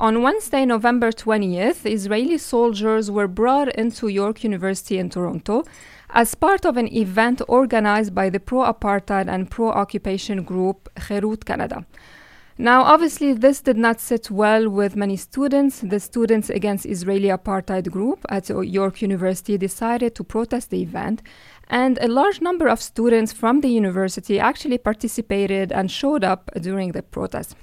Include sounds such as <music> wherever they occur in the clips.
On Wednesday, November 20th, Israeli soldiers were brought into York University in Toronto as part of an event organized by the pro apartheid and pro occupation group Herut Canada. Now, obviously, this did not sit well with many students. The Students Against Israeli Apartheid group at York University decided to protest the event, and a large number of students from the university actually participated and showed up during the protest.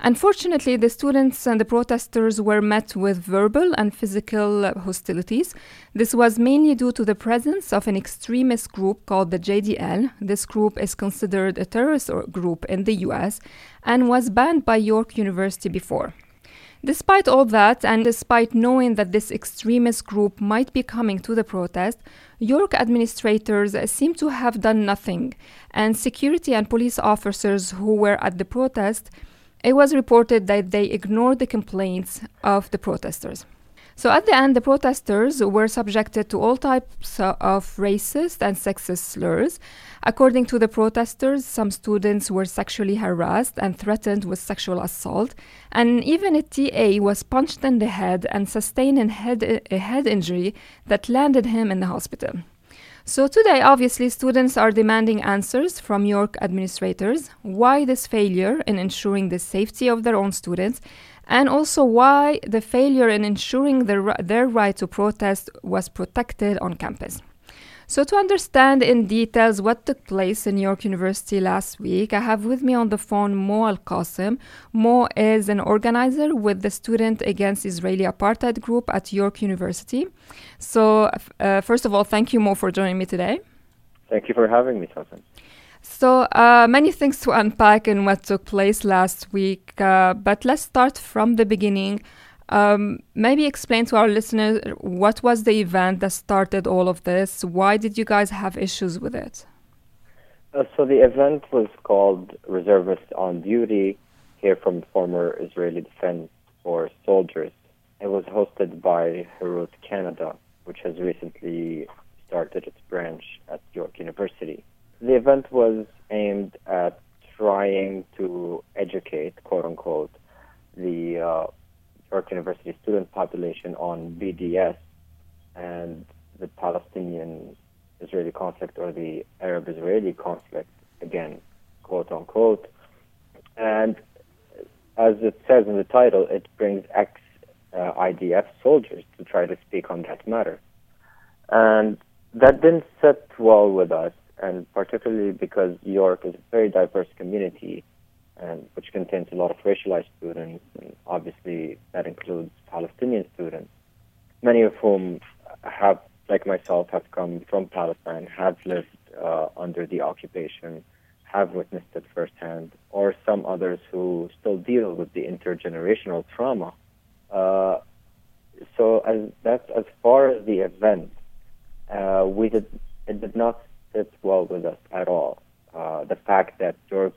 Unfortunately, the students and the protesters were met with verbal and physical hostilities. This was mainly due to the presence of an extremist group called the JDL. This group is considered a terrorist group in the US and was banned by York University before. Despite all that, and despite knowing that this extremist group might be coming to the protest, York administrators seem to have done nothing, and security and police officers who were at the protest it was reported that they ignored the complaints of the protesters. So at the end, the protesters were subjected to all types of racist and sexist slurs. According to the protesters, some students were sexually harassed and threatened with sexual assault, and even a TA was punched in the head and sustained a head, a head injury that landed him in the hospital. So today, obviously, students are demanding answers from York administrators why this failure in ensuring the safety of their own students, and also why the failure in ensuring their, their right to protest was protected on campus. So, to understand in details what took place in York University last week, I have with me on the phone Mo Al Qasim. Moe is an organizer with the Student Against Israeli Apartheid group at York University. So, uh, first of all, thank you, Moe, for joining me today. Thank you for having me, Sawssan. So, uh, many things to unpack in what took place last week, uh, but let's start from the beginning. Um, maybe explain to our listeners what was the event that started all of this? Why did you guys have issues with it? Uh, so the event was called Reservists on Duty, hear from former Israeli Defense Force soldiers. It was hosted by Herut Canada, which has recently started its branch at York University. The event was aimed at trying to educate, quote unquote, the uh, York University student population on BDS and the Palestinian Israeli conflict or the Arab Israeli conflict, again, quote unquote. And as it says in the title, it brings ex uh, IDF soldiers to try to speak on that matter. And that didn't sit well with us, and particularly because York is a very diverse community which contains a lot of racialized students, and obviously that includes Palestinian students, many of whom have, like myself, have come from Palestine, have lived uh, under the occupation, have witnessed it firsthand, or some others who still deal with the intergenerational trauma. Uh, so as that's as far as the event, uh, we did it did not sit well with us at all. Uh, the fact that York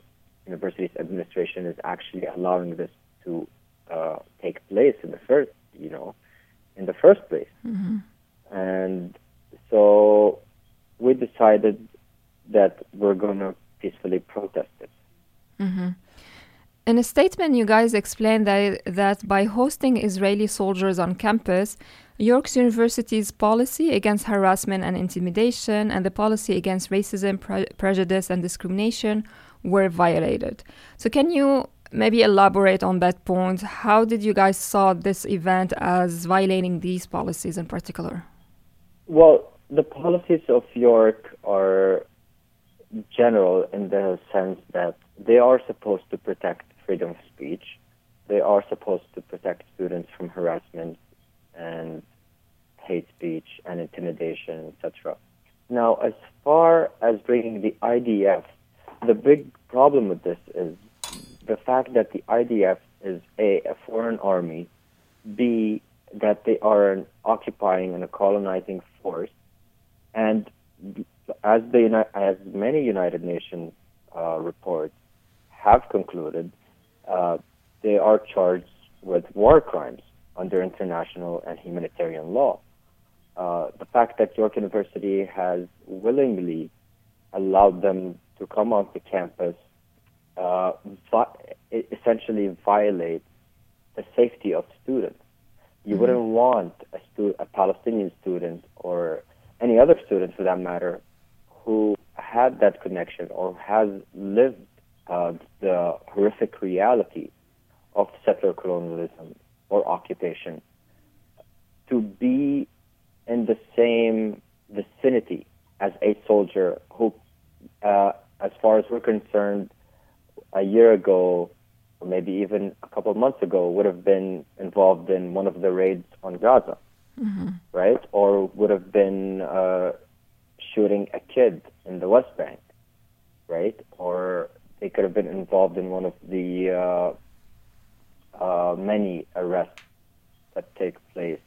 university's administration is actually allowing this to uh, take place in the first, you know, in the first place. Mm-hmm. And so we decided that we're going to peacefully protest it. Mm-hmm. In a statement, you guys explained that, that by hosting Israeli soldiers on campus, York's University's policy against harassment and intimidation and the policy against racism, pre- prejudice, and discrimination were violated. So, can you maybe elaborate on that point? How did you guys saw this event as violating these policies in particular? Well, the policies of York are general in the sense that they are supposed to protect freedom of speech. They are supposed to protect students from harassment and hate speech and intimidation, etc. Now, as far as bringing the IDF the big problem with this is the fact that the IDF is a, a foreign army, b that they are an occupying and a colonizing force, and as the as many United Nations uh, reports have concluded, uh, they are charged with war crimes under international and humanitarian law. Uh, the fact that York University has willingly allowed them to come onto campus uh, vi- essentially violate the safety of students. You Mhm. wouldn't want a, stu- a Palestinian student or any other student for that matter who had that connection or has lived uh, the horrific reality of settler colonialism or occupation to be in the same vicinity as a soldier who, uh, as far as we're concerned, a year ago, or maybe even a couple of months ago, would have been involved in one of the raids on Gaza, Mhm. right? Or would have been uh, shooting a kid in the West Bank, right? Or they could have been involved in one of the uh, uh, many arrests that take place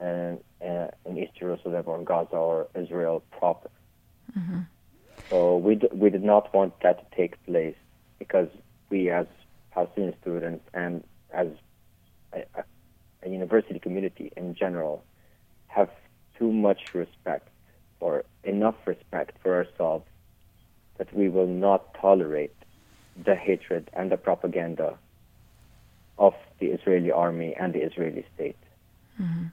in, uh, in East Jerusalem or Gaza or Israel proper. Mhm. So we d- we did not want that to take place because we, as Palestinian students and as a, a, a university community in general, have too much respect or enough respect for ourselves that we will not tolerate the hatred and the propaganda of the Israeli army and the Israeli state. Uh,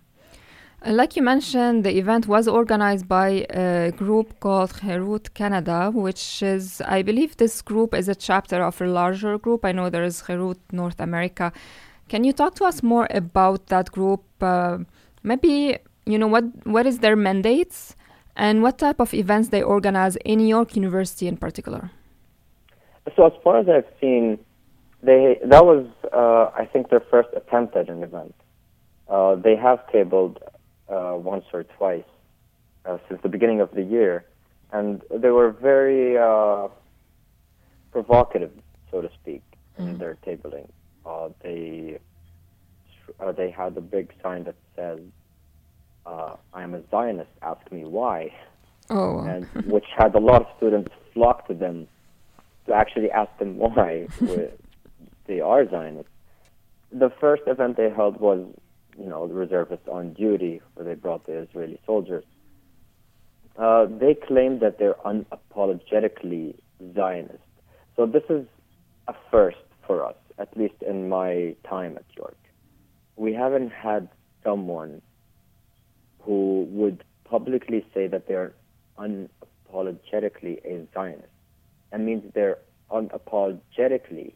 Like you mentioned, the event was organized by a group called Herut Canada, which is, I believe, this group is a chapter of a larger group. I know there is Herut North America. Can you talk to us more about that group? Uh, maybe you know what what is their mandates and what type of events they organize in York University in particular. So as far as I've seen, they that was uh, I think their first attempt at an event. Uh, they have tabled uh, once or twice uh, since the beginning of the year, and they were very uh, provocative, so to speak, in Mhm. their tabling. Uh, they uh, they had a big sign that says, uh, "I am a Zionist. Ask me why." Oh, and which had a lot of students flock to them to actually ask them <laughs> why they are Zionists. The first event they held was, you know, the reservists on duty, where they brought the Israeli soldiers. Uh, they claim that they're unapologetically Zionist. So this is a first for us, at least in my time at York. We haven't had someone who would publicly say that they're unapologetically a Zionist. That means they're unapologetically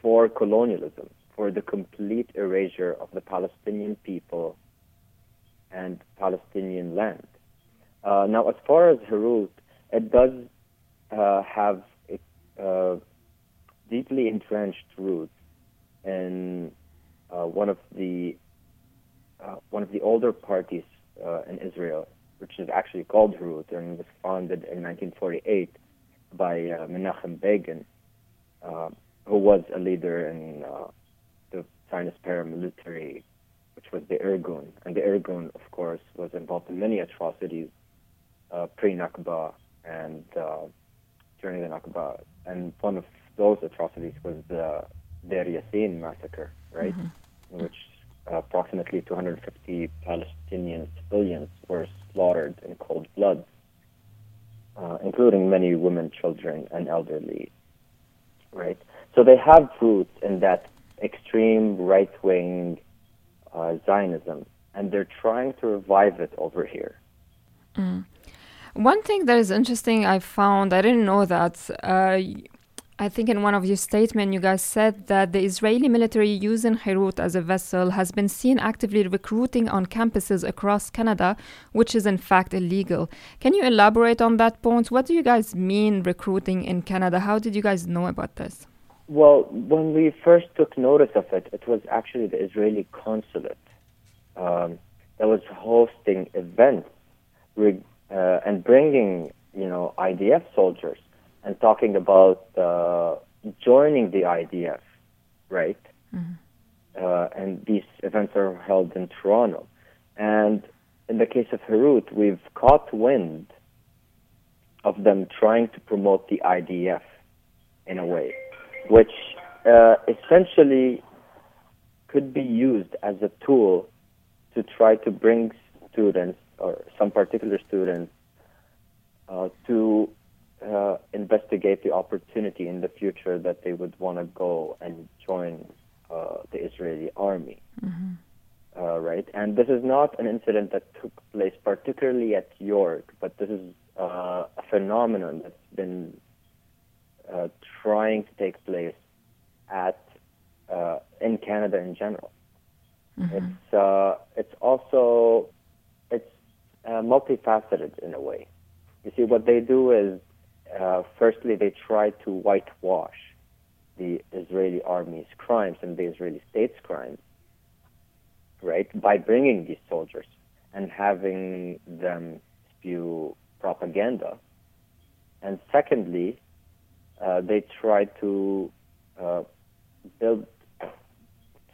for colonialism, for the complete erasure of the Palestinian people and Palestinian land. Uh, now, as far as Herut, it does uh, have uh, deeply entrenched roots in uh, one of the uh, one of the older parties uh, in Israel, which is actually called Herut and was founded in 1948 by Menachem Begin, who was a leader in the Zionist paramilitary, which was the Irgun. And the Irgun, of course, was involved in many atrocities uh, pre-Nakba and uh, during the Nakba. And one of those atrocities was the Deir Yassin massacre, right? In which uh, approximately 250 Palestinian civilians were slaughtered in cold blood, uh, including many women, children, and elderly. Right. So they have roots in that extreme right-wing uh, Zionism, and they're trying to revive it over here. One thing that is interesting, I found, I didn't know that. Uh, I think in one of your statements, you guys said that the Israeli military using Herut as a vessel has been seen actively recruiting on campuses across Canada, which is in fact illegal. Can you elaborate on that point? What do you guys mean recruiting in Canada? How did you guys know about this? Well, when we first took notice of it, it was actually the Israeli consulate um, that was hosting events re- uh, and bringing, you know, IDF soldiers and talking about uh, joining the IDF, right? Uh, and these events are held in Toronto. And in the case of Herut, we've caught wind of them trying to promote the IDF in a way, which uh, essentially could be used as a tool to try to bring students or some particular students uh, to uh, investigate the opportunity in the future that they would want to go and join uh, the Israeli army. Mm-hmm. Uh, right? And this is not an incident that took place particularly at York, but this is uh, a phenomenon that's been uh, trying to take place at uh, in Canada in general. Mm-hmm. It's uh, it's also it's uh, multifaceted in a way. You see, what they do is firstly they try to whitewash the Israeli army's crimes and the Israeli state's crimes right, by bringing these soldiers and having them spew propaganda. And secondly, uh, they try to uh, build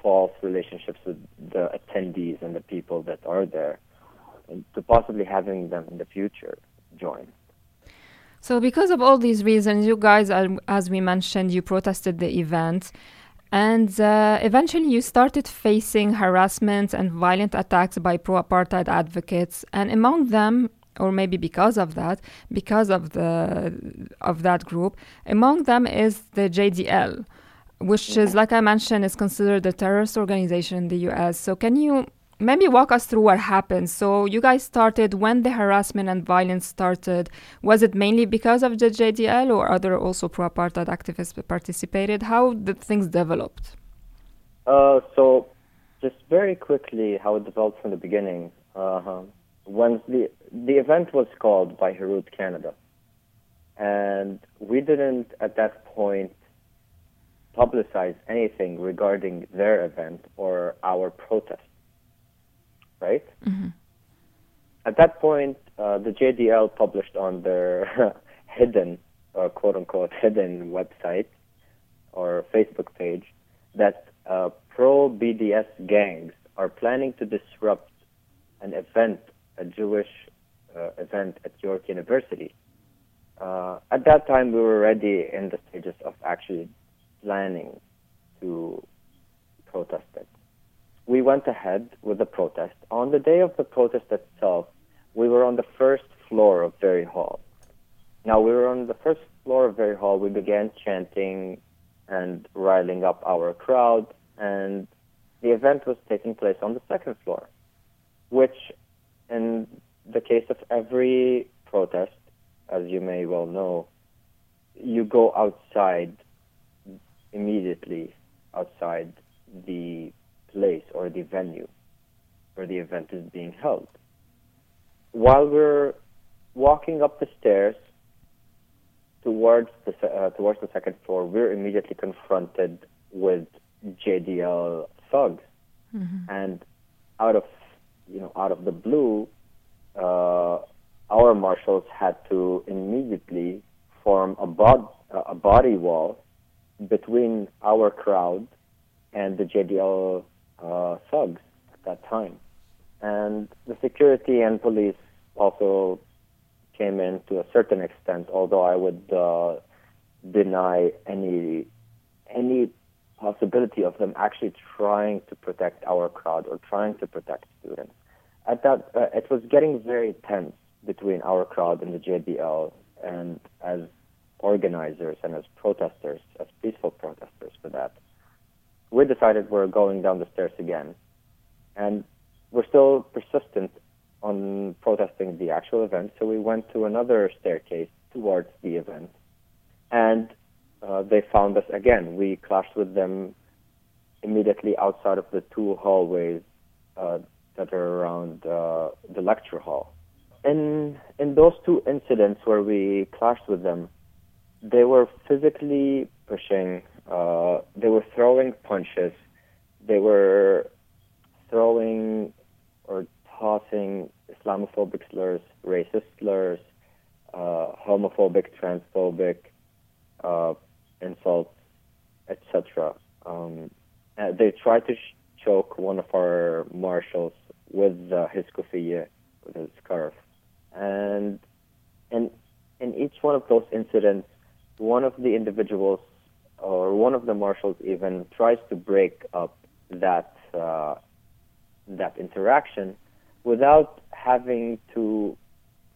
false relationships with the attendees and the people that are there, and to possibly having them in the future join. So, because of all these reasons, you guys, are, as we mentioned, you protested the event. And uh, eventually, you started facing harassment and violent attacks by pro apartheid advocates. And among them, or maybe because of that, because of, the, of that group, among them is the JDL, which is, like I mentioned, is considered a terrorist organization in the US. So, can you maybe walk us through what happened. So you guys started when the harassment and violence started. Was it mainly because of the JDL or other also pro-apartheid activists participated? How did things developed? Uh, so just very quickly, how it developed from the beginning. Uh-huh. When the the event was called by Herut Canada, and we didn't at that point publicize anything regarding their event or our protest right? Mm-hmm. At that point, uh, the JDL published on their <laughs> hidden, uh, quote unquote, hidden website or Facebook page that uh, pro BDS gangs are planning to disrupt an event, a Jewish uh, event at York University. Uh, at that time, we were already in the stages of actually planning to protest it we went ahead with the protest. On the day of the protest itself, we were on the first floor of Vari Hall. Now, we were on the first floor of Vari Hall. We began chanting and riling up our crowd, and the event was taking place on the second floor, which, in the case of every protest, as you may well know, you go outside immediately outside the place or the venue where the event is being held. While we're walking up the stairs towards the uh, towards the second floor, we're immediately confronted with JDL thugs, mm-hmm. and out of you know out of the blue, uh, our marshals had to immediately form a, bod- a body wall between our crowd and the JDL uh, thugs at that time. And the security and police also came in to a certain extent, although I would uh, deny any any possibility of them actually trying to protect our crowd or trying to protect students. At that, uh, it was getting very tense between our crowd and the JDL, and as organizers and as protesters, as peaceful protesters for that we decided we're going down the stairs again. And we're still persistent on protesting the actual event, so we went to another staircase towards the event. And uh, they found us again. We clashed with them immediately outside of the two hallways uh, that are around uh, the lecture hall. In in those two incidents where we clashed with them, they were physically pushing uh, they were throwing punches. They were throwing or tossing Islamophobic slurs, racist slurs, uh, homophobic, transphobic uh, insults, etc. Um, they tried to sh- choke one of our marshals with uh, his kufiya, with his scarf, and in in each one of those incidents, one of the individuals or one of the marshals even tries to break up that uh, that interaction without having to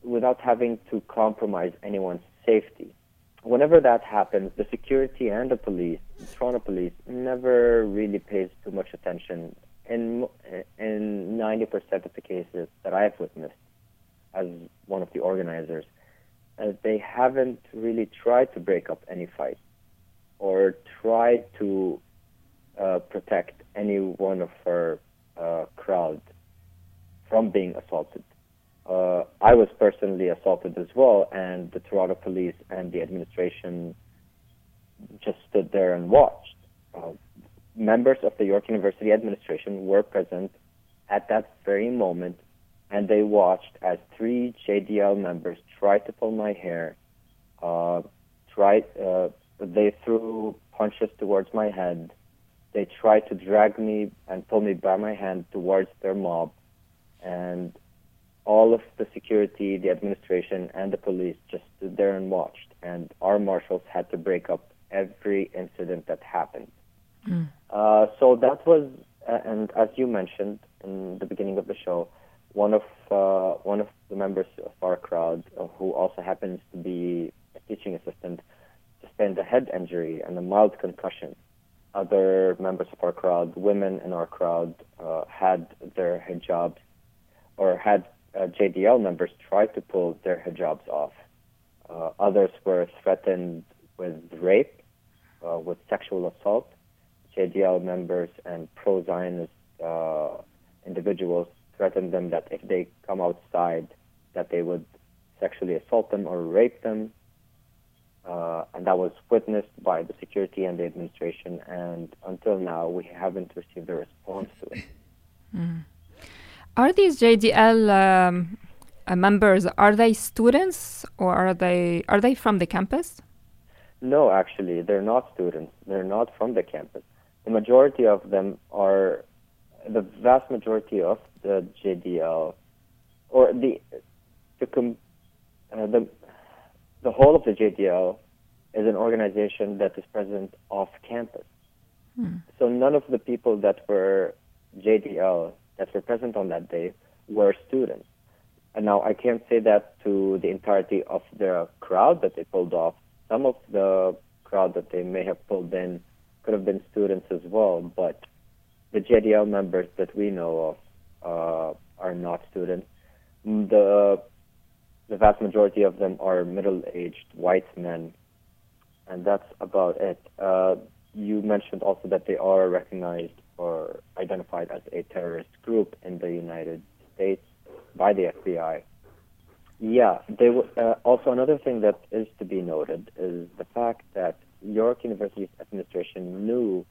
without having to compromise anyone's safety. Whenever that happens, the security and the police, the Toronto police, never really pays too much attention. In in 90% of the cases that I've witnessed, as one of the organizers, they haven't really tried to break up any fight or tried to uh, protect any one of our uh, crowd from being assaulted. Uh, I was personally assaulted as well, and the Toronto police and the administration just stood there and watched. Uh, members of the York University administration were present at that very moment, and they watched as three JDL members tried to pull my hair, uh, tried, uh, they threw punches towards my head, they tried to drag me and pull me by my hand towards their mob, and all of the security, the administration, and the police just stood there and watched. And our marshals had to break up every incident that happened. Mm. Uh, so that was, uh, and as you mentioned in the beginning of the show, one of uh, one of the members of our crowd, uh, who also happens to be a teaching assistant, sustained a head injury and a mild concussion. Other members of our crowd, women in our crowd, uh, had their hijabs or had uh, JDL members tried to pull their hijabs off. Uh, others were threatened with rape, uh, with sexual assault. JDL members and pro-Zionist uh, individuals threatened them that if they come outside, that they would sexually assault them or rape them. Uh, and that was witnessed by the security and the administration. And until now, we haven't received a response to it. Mm. Are these JDL um, uh, members are they students or are they are they from the campus? No, actually, they're not students. They're not from the campus. The majority of them are the vast majority of the JDL or the the com, uh, the the whole of the JDL is an organization that is present off campus. Hmm. So none of the people that were JDL that were present on that day were students. And now I can't say that to the entirety of the crowd that they pulled off. Some of the crowd that they may have pulled in could have been students as well, but the JDL members that we know of uh, are not students. The the vast majority of them are middle-aged white men, and that's about it. Uh, you mentioned also that they are recognized or identified as a terrorist group in the United States by the FBI. Yeah, they w- uh, also another thing that is to be noted is the fact that York University's administration knew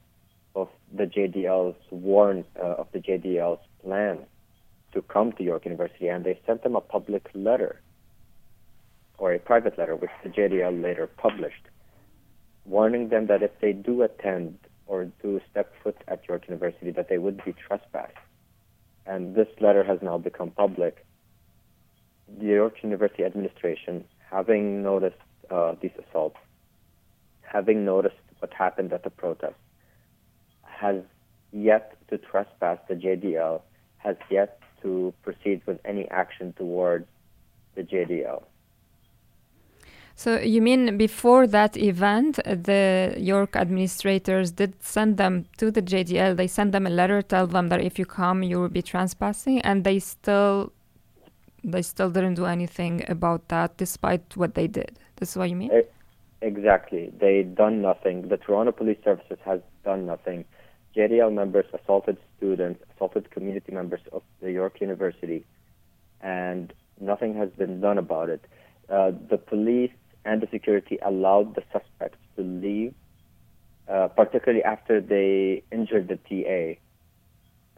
of the JDL's warn uh, of the JDL's plan to come to York University, and they sent them a public letter or a private letter, which the JDL later published, warning them that if they do attend or to step foot at York University that they would be trespassed. And this letter has now become public. The York University administration, having noticed uh, these assaults, having noticed what happened at the protest, has yet to trespass the JDL, has yet to proceed with any action towards the JDL. So you mean before that event, the York administrators did send them to the JDL. They sent them a letter, tell them that if you come, you will be trespassing, and they still, they still didn't do anything about that, despite what they did. This is what you mean? Exactly. They done nothing. The Toronto Police Services has done nothing. JDL members assaulted students, assaulted community members of the York University, and nothing has been done about it. Uh, the police and the security allowed the suspects to leave, uh, particularly after they injured the TA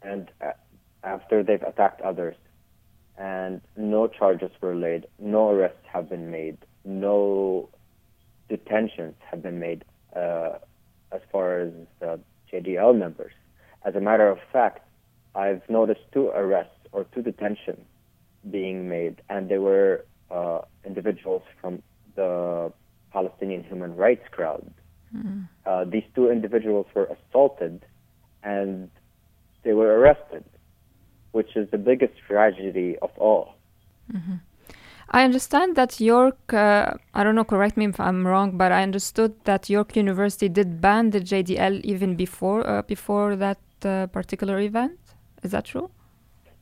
and uh, after they've attacked others. And no charges were laid, no arrests have been made, no detentions have been made uh, as far as the JDL members. As a matter of fact, I've noticed two arrests or two detentions being made, and they were uh, individuals from the Palestinian human rights crowd. Mm. Uh, these two individuals were assaulted and they were arrested, which is the biggest tragedy of all. Mm-hmm. I understand that York, uh, I don't know, correct me if I'm wrong, but I understood that York University did ban the JDL even before uh, before that uh, particular event. Is that true?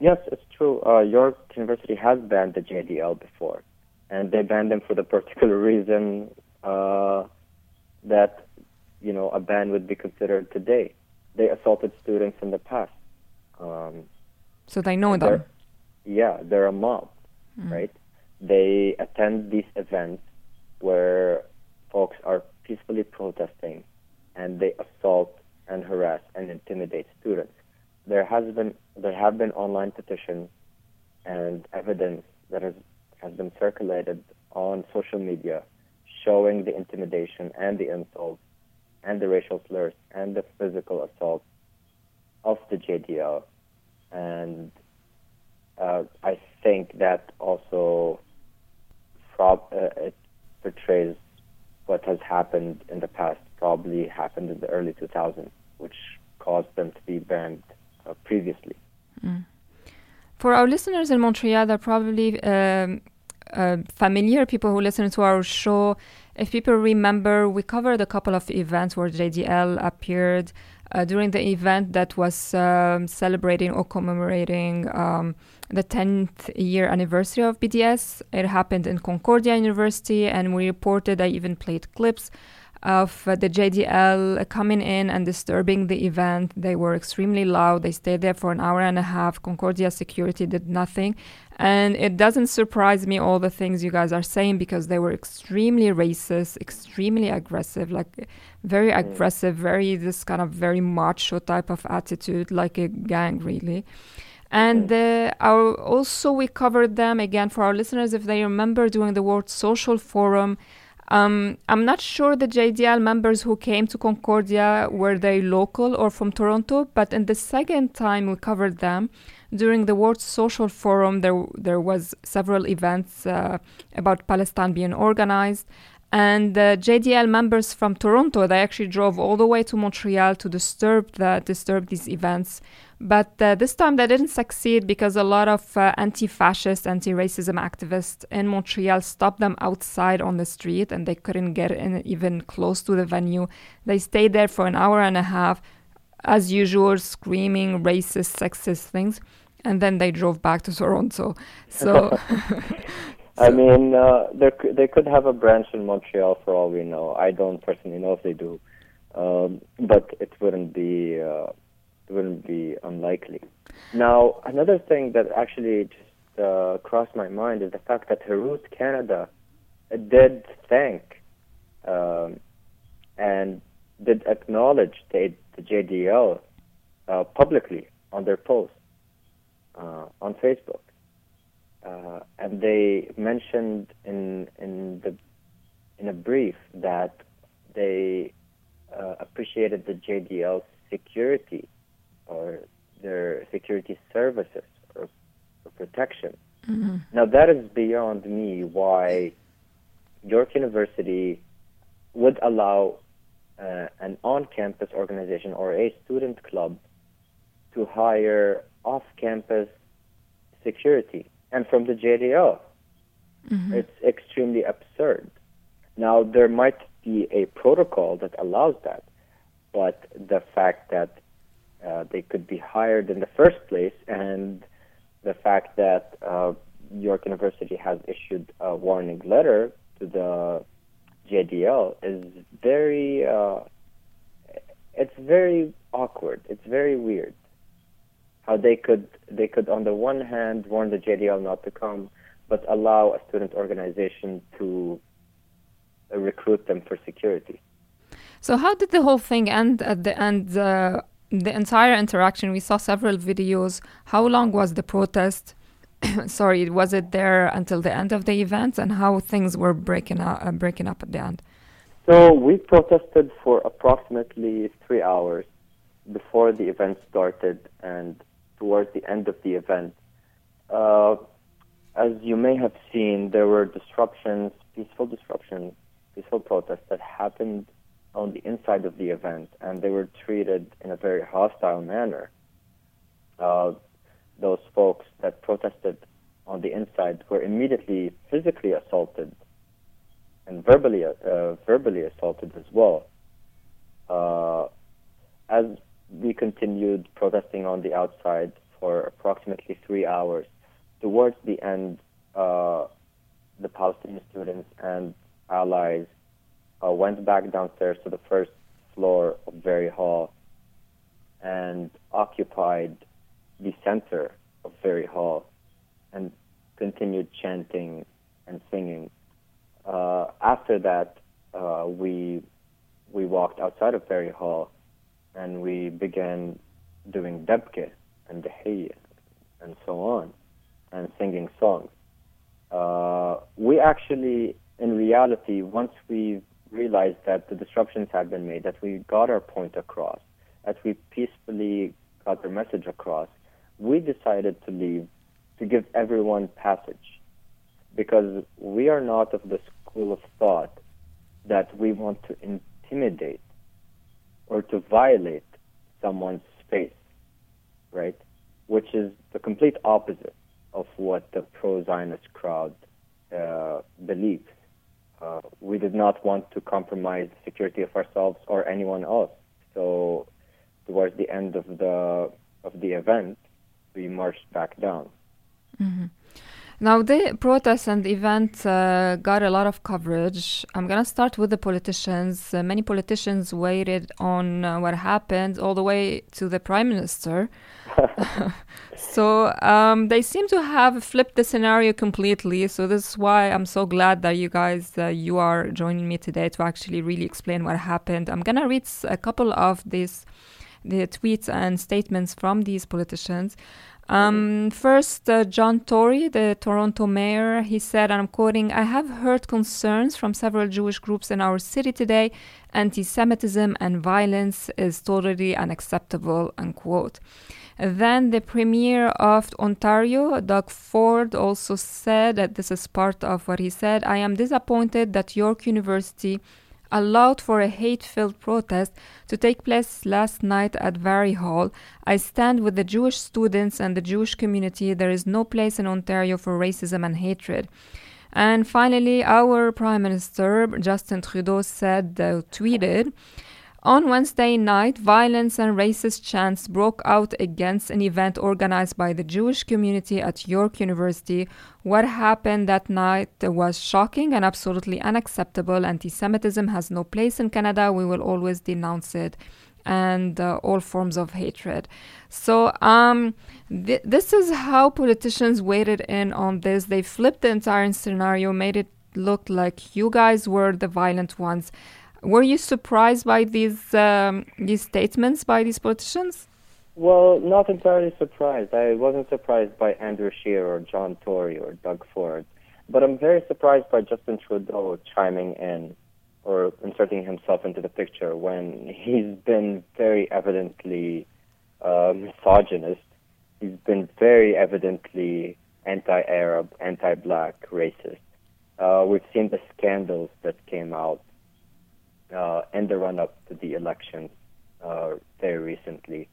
Yes, it's true. Uh, York University has banned the JDL before, and they banned them for the particular <laughs> reason uh, that you know a ban would be considered today. They assaulted students in the past. Um, so they know them. Yeah, they're a mob, mm. right? they attend these events where folks are peacefully protesting and they assault and harass and intimidate students. There has been there have been online petitions and evidence that has has been circulated on social media showing the intimidation and the insults and the racial slurs and the physical assault of the JDL. And uh, I think that also prob- uh, it portrays what has happened in the past, probably happened in the early 2000s, which caused them to be banned uh, previously. Mm. For our listeners in Montreal, they're probably um, uh, familiar, people who listen to our show. If people remember, we covered a couple of events where JDL appeared uh, during the event that was um, celebrating or commemorating um, the 10th year anniversary of BDS. It happened in Concordia University, and we reported, I even played clips of uh, the JDL coming in and disturbing the event. They were extremely loud. They stayed there for an hour and a half. Concordia security did nothing. And it doesn't surprise me all the things you guys are saying because they were extremely racist, extremely aggressive, like very aggressive, very this kind of very macho type of attitude, like a gang, really. And uh, our, also, we covered them again for our listeners if they remember during the World Social Forum. Um, I'm not sure the JDL members who came to Concordia were they local or from Toronto, but in the second time we covered them during the World Social Forum, there there was several events uh, about Palestine being organized, and the JDL members from Toronto they actually drove all the way to Montreal to disturb the disturb these events but uh, this time they didn't succeed because a lot of uh, anti fascist, anti racism activists in Montreal stopped them outside on the street and they couldn't get in even close to the venue. They stayed there for an hour and a half, as usual, screaming racist, sexist things. And then they drove back to Toronto. So. <laughs> <laughs> I mean, uh, there they could have a branch in Montreal for all we know. I don't personally know if they do, um, but it wouldn't be uh, wouldn't be unlikely. Now, another thing that actually just uh, crossed my mind is the fact that Herut Canada did thank um, and did acknowledge the, the JDL uh, publicly on their post uh, on Facebook. Uh, and they mentioned in in the in a brief that they uh, appreciated the JDL's security or their security services or, or protection. Mm-hmm. Now, that is beyond me why York University would allow uh, an on campus organization or a student club to hire off campus security and from the JDL. Mm-hmm. It's extremely absurd. Now, there might be a protocol that allows that, but the fact that uh, they could be hired in the first place, and the fact that uh, York University has issued a warning letter to the JDL is very, uh, it's very awkward. It's very weird how they could they could on the one hand warn the JDL not to come, but allow a student organization to recruit them for security. So how did the whole thing end at the end? Uh, the entire interaction, we saw several videos. How long was the protest? <coughs> Sorry, was it there until the end of the event, and how things were breaking up, uh, breaking up at the end? So we protested for approximately three hours before the event started, and towards the end of the event. Uh, as you may have seen, there were disruptions, peaceful disruptions, peaceful protests that happened on the inside of the event, and they were treated in a very hostile manner. Uh, those folks that protested on the inside were immediately physically assaulted and verbally uh, verbally assaulted as well. Uh, as we continued protesting on the outside for approximately three hours, towards the end, uh, the Palestinian students and allies uh, went back downstairs to the first floor of Vari Hall and occupied the center of Vari Hall and continued chanting and singing. Uh, after that, uh, we we walked outside of Vari Hall and we began doing debke and dahiyya and so on and singing songs. Uh, we actually, in reality, once we realized that the disruptions had been made, that we got our point across, that we peacefully got the message across, we decided to leave to give everyone passage because we are not of the school of thought that we want to intimidate or to violate someone's space, right? Which is the complete opposite of what the pro-Zionist crowd uh, believes. Uh, we did not want to compromise the security of ourselves or anyone else. So, towards the end of the of the event, we marched back down. Mm-hmm. Now, the protests and events uh, got a lot of coverage. I'm going to start with the politicians. Uh, many politicians waited on uh, what happened all the way to the prime minister. <laughs> so um, they seem to have flipped the scenario completely. So this is why I'm so glad that you guys uh, you are joining me today to actually really explain what happened. I'm going to read a couple of these the tweets and statements from these politicians. Um, first, uh, John Tory, the Toronto mayor, he said, and I'm quoting, I have heard concerns from several Jewish groups in our city today. Anti Semitism and violence is totally unacceptable, unquote. Then the Premier of Ontario, Doug Ford, also said that this is part of what he said I am disappointed that York University allowed for a hate filled protest to take place last night at Vari Hall. I stand with the Jewish students and the Jewish community. There is no place in Ontario for racism and hatred. And finally, our Prime Minister, Justin Trudeau, said, uh, tweeted, on Wednesday night, violence and racist chants broke out against an event organized by the Jewish community at York University. What happened that night was shocking and absolutely unacceptable. Anti Semitism has no place in Canada. We will always denounce it and uh, all forms of hatred. So, um, th- this is how politicians weighted in on this. They flipped the entire scenario, made it look like you guys were the violent ones. Were you surprised by these um, these statements by these politicians? Well, not entirely surprised. I wasn't surprised by Andrew Scheer or John Tory or Doug Ford, but I'm very surprised by Justin Trudeau chiming in or inserting himself into the picture when he's been very evidently uh, misogynist. He's been very evidently anti-Arab, anti-black, racist. Uh, we've seen the scandals that came out uh, in the run up to the election uh, very recently.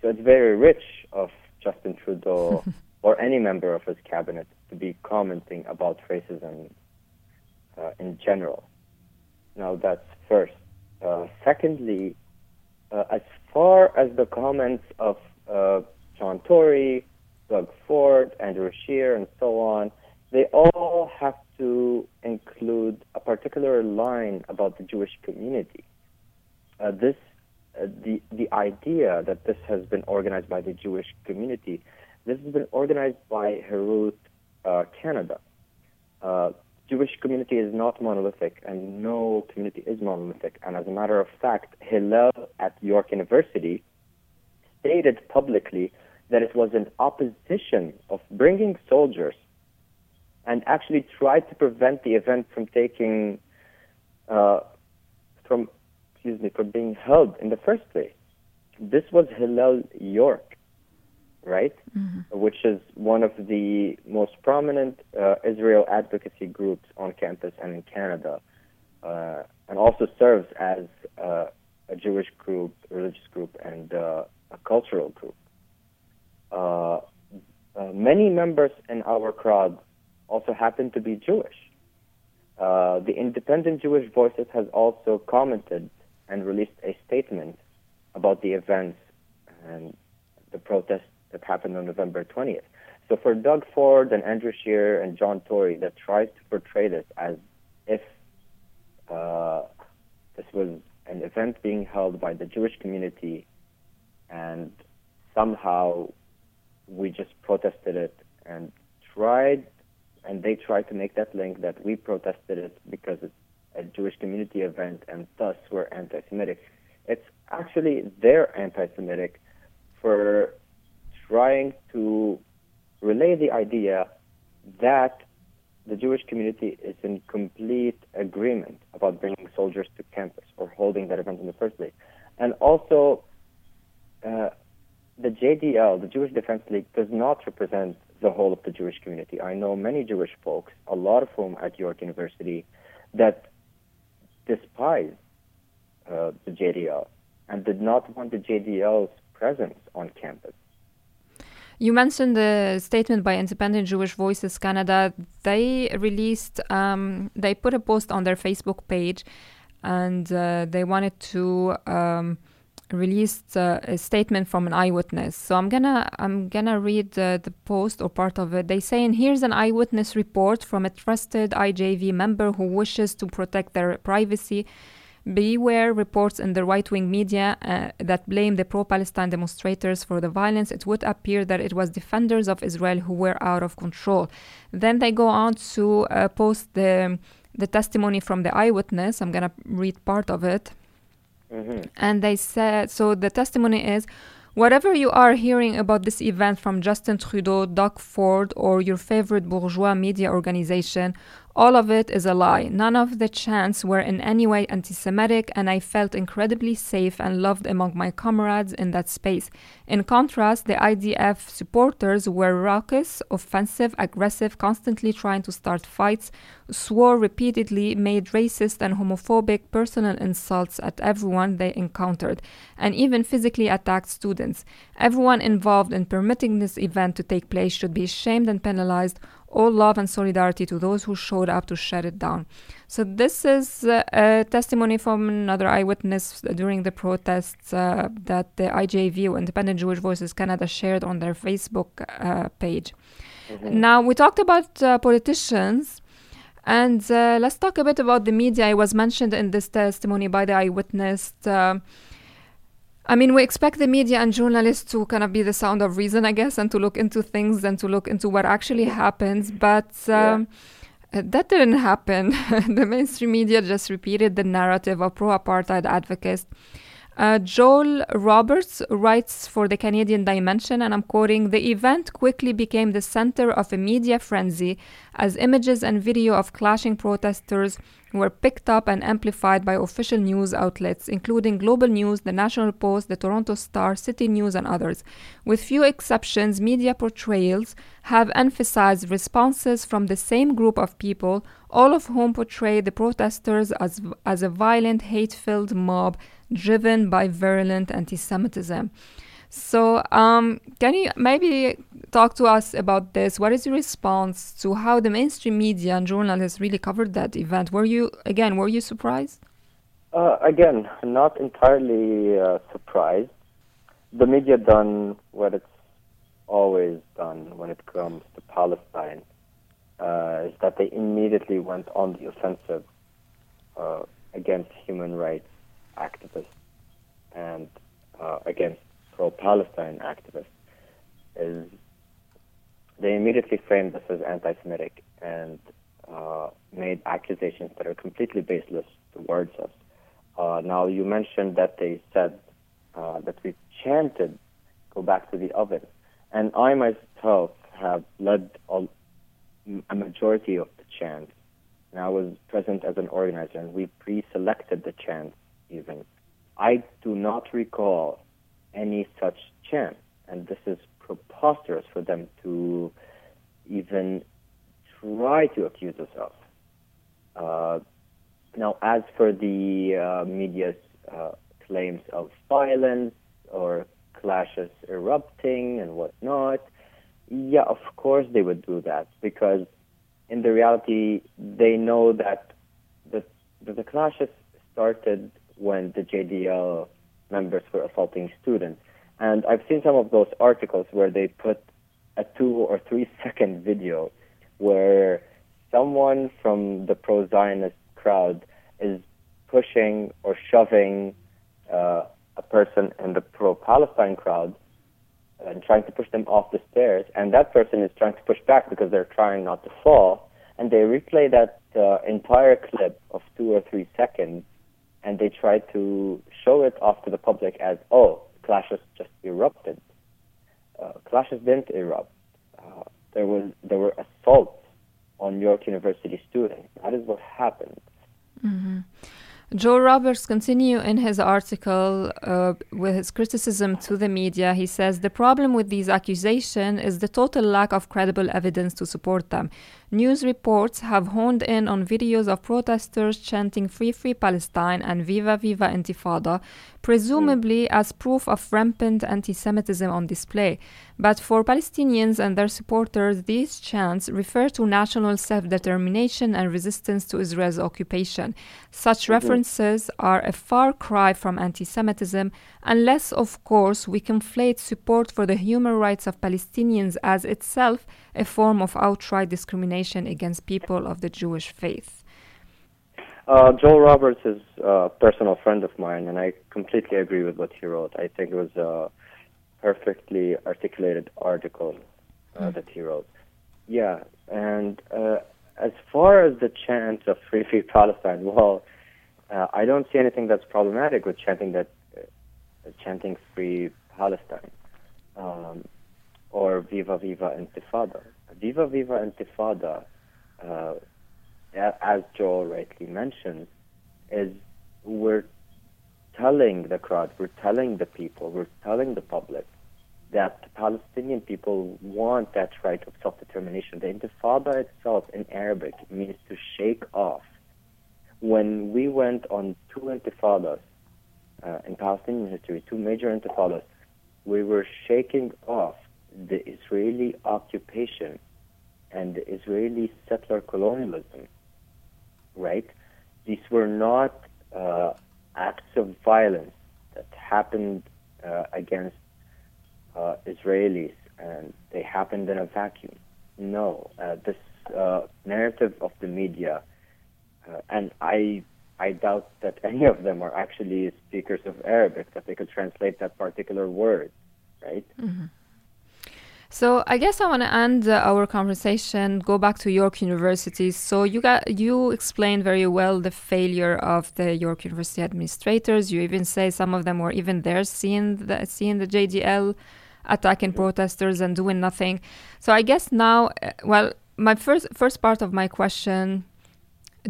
So it's very rich of Justin Trudeau <laughs> or any member of his cabinet to be commenting about racism uh, in general. Now that's first. Uh, secondly, uh, as far as the comments of uh, John Tory, Doug Ford, Andrew Scheer, and so on, they all have to include a particular line about the Jewish community. Uh, this, uh, the the idea that this has been organized by the Jewish community, this has been organized by Herut uh, Canada. Uh, Jewish community is not monolithic, and no community is monolithic. And as a matter of fact, Hillel at York University stated publicly that it was in opposition of bringing soldiers and actually tried to prevent the event from taking, uh, from, excuse me, from being held in the first place. This was Hillel York, right? Mm-hmm. Which is one of the most prominent uh, Israel advocacy groups on campus and in Canada, uh, and also serves as uh, a Jewish group, religious group, and uh, a cultural group. Uh, uh, many members in our crowd also happen to be Jewish. Uh, the Independent Jewish Voices has also commented and released a statement about the events and the protests that happened on November 20th. So for Doug Ford and Andrew Scheer and John Tory that tries to portray this as if uh, this was an event being held by the Jewish community and somehow we just protested it and tried and they try to make that link that we protested it because it's a Jewish community event and thus we're anti-Semitic. It's actually they're anti-Semitic for trying to relay the idea that the Jewish community is in complete agreement about bringing soldiers to campus or holding that event in the first place. And also, uh, the JDL, the Jewish Defense League, does not represent the whole of the Jewish community. I know many Jewish folks, a lot of whom at York University, that despise uh, the JDL and did not want the JDL's presence on campus. You mentioned the statement by Independent Jewish Voices Canada. They released, um, they put a post on their Facebook page, and uh, they wanted to um, release uh, a statement from an eyewitness. So I'm gonna I'm gonna read uh, the post or part of it. They say, "And here's an eyewitness report from a trusted IJV member who wishes to protect their privacy." Beware reports in the right wing media uh, that blame the pro Palestine demonstrators for the violence. It would appear that it was defenders of Israel who were out of control. Then they go on to uh, post the, the testimony from the eyewitness. I'm going to read part of it. Mm-hmm. And they said so the testimony is Whatever you are hearing about this event from Justin Trudeau, Doug Ford, or your favorite bourgeois media organization, all of it is a lie. None of the chants were in any way anti Semitic, and I felt incredibly safe and loved among my comrades in that space. In contrast, the IDF supporters were raucous, offensive, aggressive, constantly trying to start fights, swore repeatedly, made racist and homophobic personal insults at everyone they encountered, and even physically attacked students. Everyone involved in permitting this event to take place should be shamed and penalized all love and solidarity to those who showed up to shut it down. So, this is uh, a testimony from another eyewitness during the protests uh, that the IJV, or Independent Jewish Voices Canada, shared on their Facebook uh, page. Mm-hmm. Now, we talked about uh, politicians. And uh, let's talk a bit about the media. It was mentioned in this testimony by the eyewitness. Uh, I mean, we expect the media and journalists to kind of be the sound of reason, I guess, and to look into things and to look into what actually happens. But um, yeah. that didn't happen. <laughs> the mainstream media just repeated the narrative of pro apartheid advocates uh, Joel Roberts writes for the Canadian Dimension, and I'm quoting The event quickly became the center of a media frenzy as images and video of clashing protesters were picked up and amplified by official news outlets, including Global News, the National Post, the Toronto Star, City News, and others. With few exceptions, media portrayals have emphasized responses from the same group of people, all of whom portray the protesters as, as a violent, hate filled mob driven by virulent anti Semitism. So, um, can you maybe talk to us about this? What is your response to how the mainstream media and journalists really covered that event? Were you, again, were you surprised? Uh, again, not entirely uh, surprised. The media done what it's always done when it comes to Palestine, uh, is that they immediately went on the offensive uh, against human rights activists and uh, against pro-Palestine activists is they immediately framed this as anti-Semitic and uh, made accusations that are completely baseless towards us. Uh, now, you mentioned that they said uh, that we chanted, go back to the oven. And I myself have led a, a majority of the chants. And I was present as an organizer, and we pre selected the chants even. I do not recall any such chant, and this is preposterous for them to even try to accuse us of. Uh, now, as for the uh, media's uh, claims of violence or clashes erupting and whatnot, yeah, of course they would do that because in the reality they know that the, that the clashes started when the JDL members were assaulting students. And I've seen some of those articles where they put a two or three second video where someone from the pro Zionist crowd is pushing or shoving uh, a person in the pro Palestine crowd and trying to push them off the stairs, and that person is trying to push back because they're trying not to fall, and they replay that uh, entire clip of two or three seconds, and they try to show it off to the public as, oh, clashes just erupted. Uh, clashes didn't erupt. Uh, there was there were assaults on York University students. That is what happened. Mm-hmm. Joel Roberts continue in his article uh, with his criticism to the media. He says the problem with these accusations is the total lack of credible evidence to support them. News reports have honed in on videos of protesters chanting Free Free Palestine and Viva Viva Intifada, presumably as proof of rampant anti Semitism on display. But for Palestinians and their supporters, these chants refer to national self determination and resistance to Israel's occupation. Such references are a far cry from anti Semitism, unless, of course, we conflate support for the human rights of Palestinians as itself a form of outright discrimination against people of the Jewish faith. Uh, Joel Roberts is a personal friend of mine, and I completely agree with what he wrote. I think it was a perfectly articulated article uh, mm. that he wrote. Yeah, and uh, as far as the chant of Free Free Palestine, well, uh, I don't see anything that's problematic with chanting that, uh, chanting Free Palestine. Um, or Viva Viva Intifada. Viva Viva Intifada, uh, as Joel rightly mentioned, is we're telling the crowd, we're telling the people, we're telling the public that the Palestinian people want that right of self-determination. The Intifada itself in Arabic means to shake off. When we went on two intifadas uh, in Palestinian history, two major intifadas, we were shaking off the Israeli occupation and the Israeli settler colonialism, right? These were not uh, acts of violence that happened uh, against uh, Israelis and they happened in a vacuum. No, uh, this uh, narrative of the media, uh, and I I doubt that <laughs> any of them are actually speakers of Arabic that they could translate that particular word, right? Mm-hmm. So I guess I want to end uh, our conversation. Go back to York University. So you got you explained very well the failure of the York University administrators. You even say some of them were even there seeing the seeing the JDL attacking protesters and doing nothing. So I guess now, uh, well, my first first part of my question: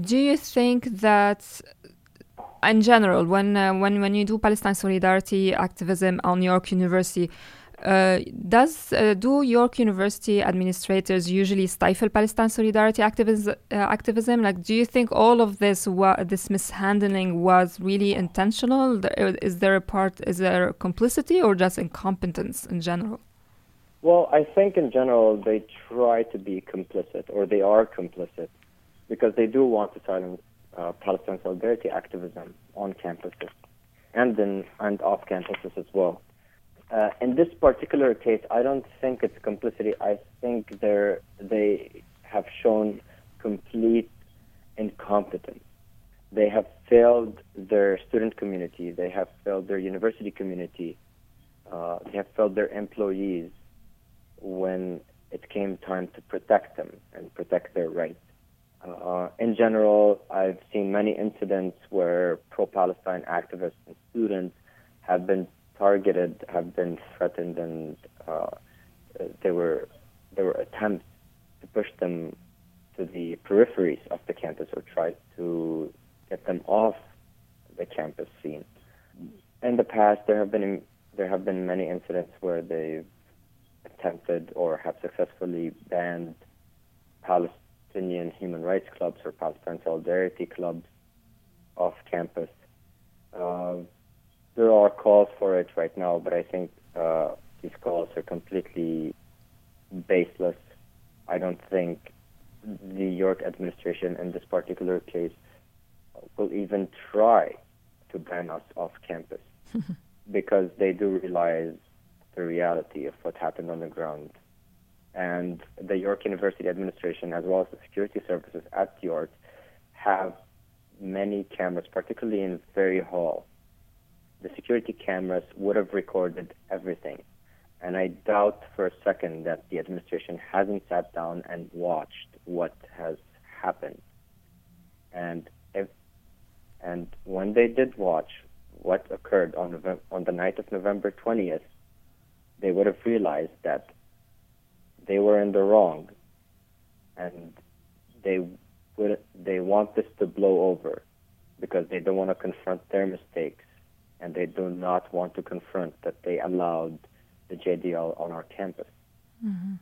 Do you think that in general, when uh, when when you do Palestine solidarity activism on New York University, uh, does uh, do York University administrators usually stifle Palestine solidarity activism? Uh, activism? Like, do you think all of this this mishandling was really intentional? Is there a part? Is there complicity or just incompetence in general? Well, I think in general they try to be complicit, or they are complicit, because they do want to silence uh, Palestine solidarity activism on campuses and then and off campuses as well. Uh, in this particular case, I don't think it's complicity. I think they they have shown complete incompetence. They have failed their student community. They have failed their university community. Uh, they have failed their employees when it came time to protect them and protect their rights. Uh, in general, I've seen many incidents where pro-Palestine activists and students have been targeted have been threatened, and uh, there were there were attempts to push them to the peripheries of the campus or try to get them off the campus scene. In the past, there have been there have been many incidents where they've attempted or have successfully banned Palestinian human rights clubs or Palestine solidarity clubs off campus. Uh, there are calls for it right now, but I think uh, these calls are completely baseless. I don't think the York administration in this particular case will even try to ban us off campus <laughs> because they do realize the reality of what happened on the ground. And the York University administration, as well as the security services at York, have many cameras, particularly in Vari Hall. The security cameras would have recorded everything. And I doubt for a second that the administration hasn't sat down and watched what has happened. And if, and when they did watch what occurred on November, on the night of November 20th, they would have realized that they were in the wrong, and they would they want this to blow over because they don't want to confront their mistakes, and they do not want to confront that they allowed the JDL on our campus. Mm-hmm.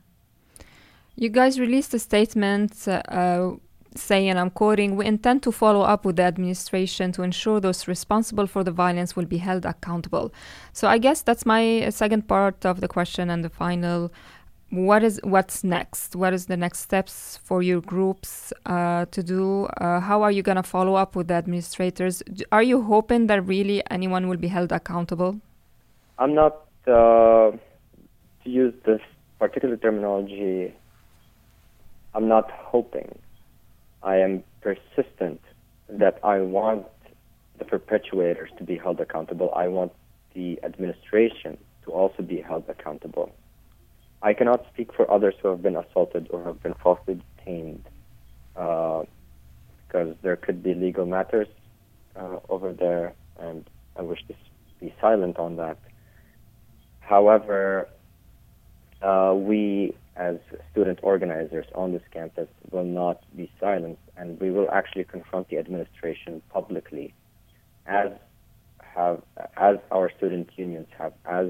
You guys released a statement uh, saying, I'm quoting, we intend to follow up with the administration to ensure those responsible for the violence will be held accountable. So I guess that's my second part of the question and the final. What is what's next? What is the next steps for your groups uh, to do? Uh, how are you going to follow up with the administrators? Are you hoping that really anyone will be held accountable? I'm not uh, to use this particular terminology. I'm not hoping. I am persistent that I want the perpetuators to be held accountable. I want the administration to also be held accountable. I cannot speak for others who have been assaulted or have been falsely detained uh, because there could be legal matters uh, over there, and I wish to be silent on that. However, uh, we as student organizers on this campus will not be silent, and we will actually confront the administration publicly, as have as our student unions have, as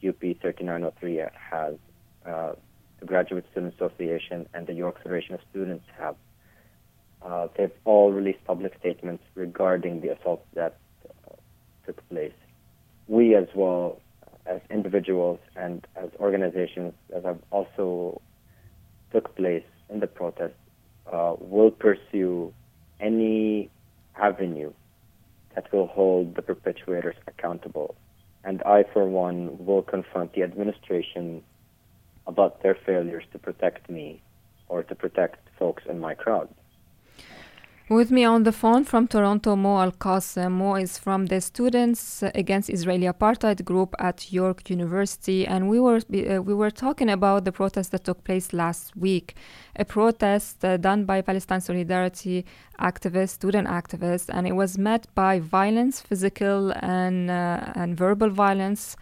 uh, CUPE 3903 has, uh, the Graduate Student Association and the York Federation of Students have. Uh, they've all released public statements regarding the assault that uh, took place. We as well as individuals and as organizations that have also took place in the protest uh, will pursue any avenue that will hold the perpetrators accountable. And I, for one, will confront the administration about their failures to protect me or to protect folks in my crowd. With me on the phone from Toronto, Mo Al Qasim. Moe is from the Students Against Israeli Apartheid group at York University, and we were uh, we were talking about the protest that took place last week, a protest uh, done by Palestine Solidarity activists, student activists, and it was met by violence, physical and uh, and verbal violence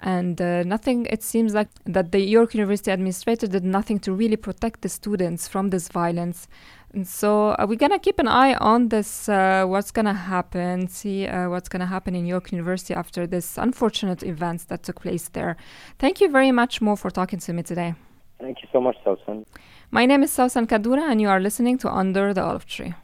and uh, nothing it seems like that the york university administrator did nothing to really protect the students from this violence and so uh, we're gonna keep an eye on this. Uh, what's gonna happen? See uh, what's gonna happen in York University after this unfortunate events that took place there. Thank you very much, Moe, for talking to me today. Thank you so much, Sawssan. My name is Sawssan Kaddoura, and you are listening to Under the Olive Tree.